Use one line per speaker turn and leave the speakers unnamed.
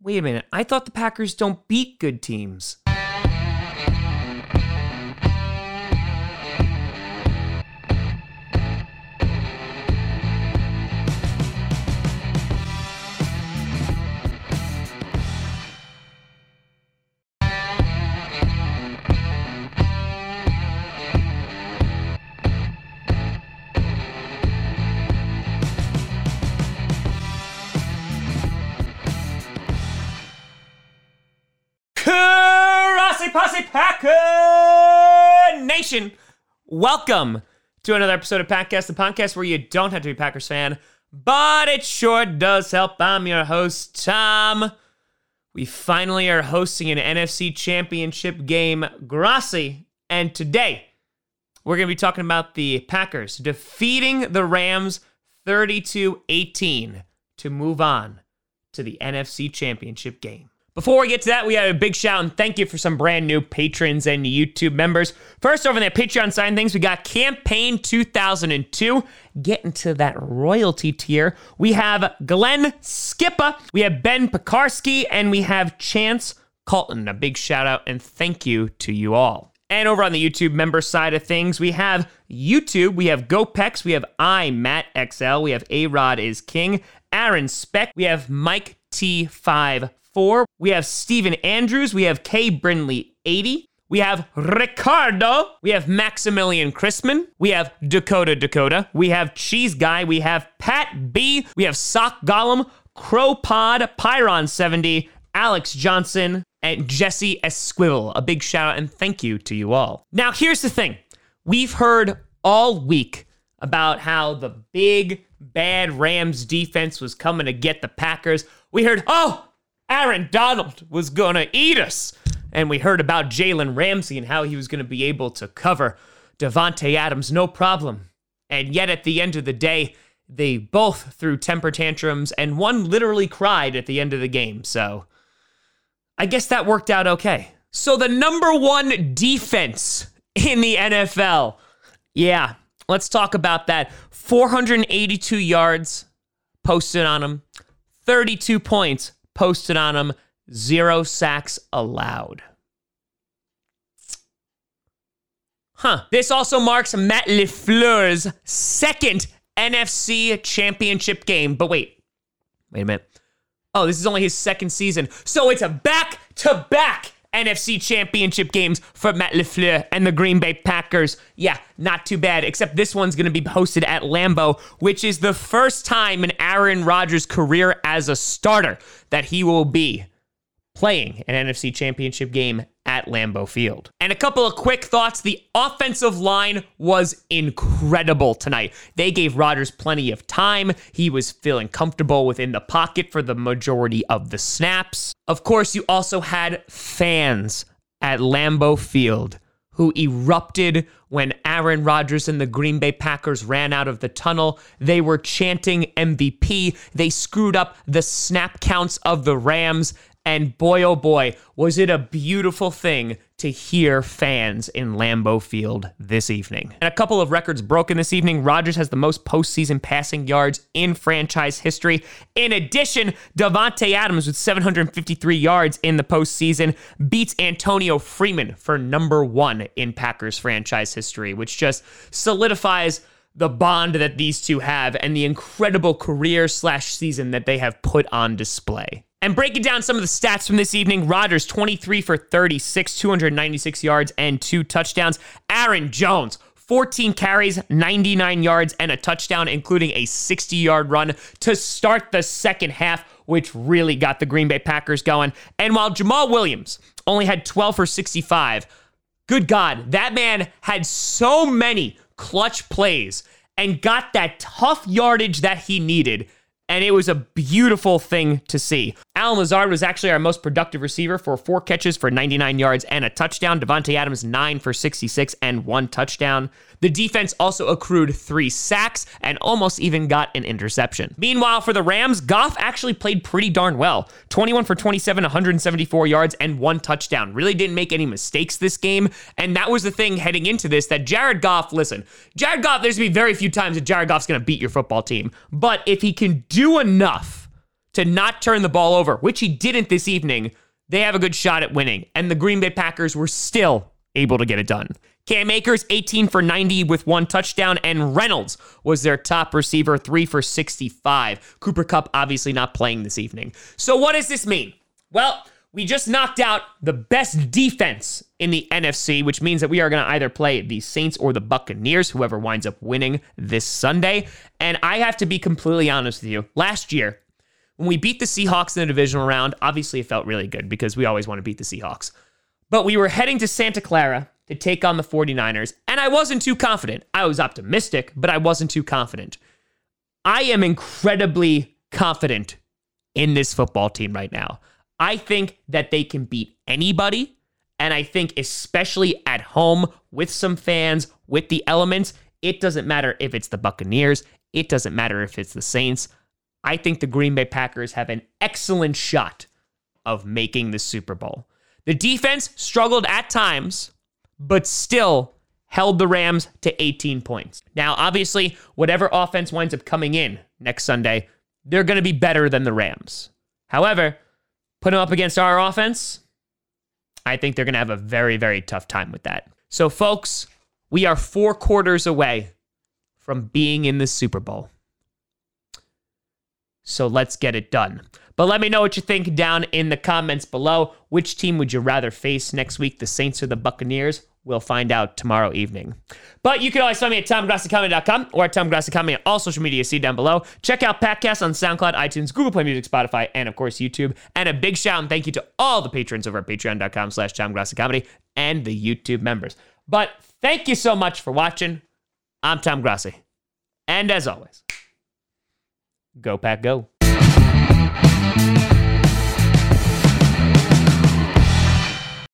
Wait a minute. I thought the Packers don't beat good teams. Posse Packer Nation, welcome to another episode of Packcast, the podcast where you don't have to be Packers fan, but it sure does help. I'm your host, Tom. We finally are hosting an NFC Championship game, Grossi, and today we're going to be talking about the Packers defeating the Rams 32 18 to move on to the NFC Championship game. Before we get to that, we have a big shout and thank you for some brand new patrons and YouTube members. First, over that Patreon side of things, we got Campaign 2002. Getting to that royalty tier, we have Glenn Skippa, we have Ben Pekarski, and we have Chance Colton. A big shout out and thank you to you all. And over on the YouTube member side of things, we have YouTube, we have GoPex, we have I, Matt XL, we have A Rod is King, Aaron Speck, we have Mike T5 four. We have Stephen Andrews. We have Kay Brindley, 80. We have Ricardo. We have Maximilian Chrisman. We have Dakota Dakota. We have Cheese Guy. We have Pat B. We have Sock Gollum, Crow Pod, Pyron 70, Alex Johnson, and Jesse Esquivel. A big shout out and thank you to you all. Now, here's the thing we've heard all week about how the big, bad Rams defense was coming to get the Packers. We heard, oh, Aaron Donald was going to eat us. And we heard about Jalen Ramsey and how he was going to be able to cover Davante Adams no problem. And yet at the end of the day, they both threw temper tantrums and one literally cried at the end of the game. So I guess that worked out okay. So the number one defense in the NFL. Yeah, let's talk about that. 482 yards posted on them, 32 points posted on him zero sacks allowed. Huh. This also marks Matt LaFleur's second NFC championship game. But wait, wait a minute. Oh, this is only his second season. So it's a back to back NFC championship games for Matt LaFleur and the Green Bay Packers. Yeah, not too bad, except this one's going to be hosted at Lambeau, which is the first time in Aaron Rodgers' career as a starter that he will be playing an NFC championship game at Lambeau Field. And a couple of quick thoughts. The offensive line was incredible tonight. They gave Rodgers plenty of time. He was feeling comfortable within the pocket for the majority of the snaps. Of course, you also had fans at Lambeau Field who erupted when Aaron Rodgers and the Green Bay Packers ran out of the tunnel. They were chanting MVP. They screwed up the snap counts of the Rams. And boy, oh boy, was it a beautiful thing to hear fans in Lambeau Field this evening. And a couple of records broken this evening. Rodgers has the most postseason passing yards in franchise history. In addition, Davante Adams with 753 yards in the postseason beats Antonio Freeman for number one in Packers franchise history, which just solidifies the bond that these two have and the incredible career slash season that they have put on display. And breaking down some of the stats from this evening, Rodgers 23 for 36, 296 yards and two touchdowns. Aaron Jones 14 carries, 99 yards, and a touchdown, including a 60 yard run to start the second half, which really got the Green Bay Packers going. And while Jamaal Williams only had 12 for 65, good God, that man had so many clutch plays and got that tough yardage that he needed and it was a beautiful thing to see. Allen Lazard was actually our most productive receiver for four catches for 99 yards and a touchdown. Davante Adams, nine for 66 and one touchdown. The defense also accrued three sacks and almost even got an interception. Meanwhile, for the Rams, Goff actually played pretty darn well 21 for 27, 174 yards, and one touchdown. Really didn't make any mistakes this game. And that was the thing heading into this that Jared Goff, listen, Jared Goff, there's going to be very few times that Jared Goff's going to beat your football team. But if he can do enough to not turn the ball over, which he didn't this evening, they have a good shot at winning. And the Green Bay Packers were still able to get it done. Cam Akers, 18 for 90 with one touchdown, and Reynolds was their top receiver, 3 for 65. Cooper Kupp obviously not playing this evening. So, what does this mean? Well, we just knocked out the best defense in the NFC, which means that we are going to either play the Saints or the Buccaneers, whoever winds up winning this Sunday. And I have to be completely honest with you. Last year, when we beat the Seahawks in the divisional round, obviously it felt really good because we always want to beat the Seahawks. But we were heading to Santa Clara to take on the 49ers, and I wasn't too confident. I was optimistic, but I wasn't too confident. I am incredibly confident in this football team right now. I think that they can beat anybody. And I think, especially at home with some fans, with the elements, it doesn't matter if it's the Buccaneers, it doesn't matter if it's the Saints. I think the Green Bay Packers have an excellent shot of making the Super Bowl. The defense struggled at times, but still held the Rams to 18 points. Now, obviously, whatever offense winds up coming in next Sunday, they're going to be better than the Rams. However, put them up against our offense, I think they're going to have a very, very tough time with that. So, folks, we are four quarters away from being in the Super Bowl. So let's get it done. But let me know what you think down in the comments below. Which team would you rather face next week, the Saints or the Buccaneers? We'll find out tomorrow evening. But you can always find me at TomGrossiComedy.com or at TomGrossiComedy on all social media. See down below. Check out Packcast on SoundCloud, iTunes, Google Play Music, Spotify, and of course YouTube. And a big shout and thank you to all the patrons over at Patreon.com slash TomGrossiComedy and the YouTube members. But thank you so much for watching. I'm Tom Grossi. And as always, Go Pack Go.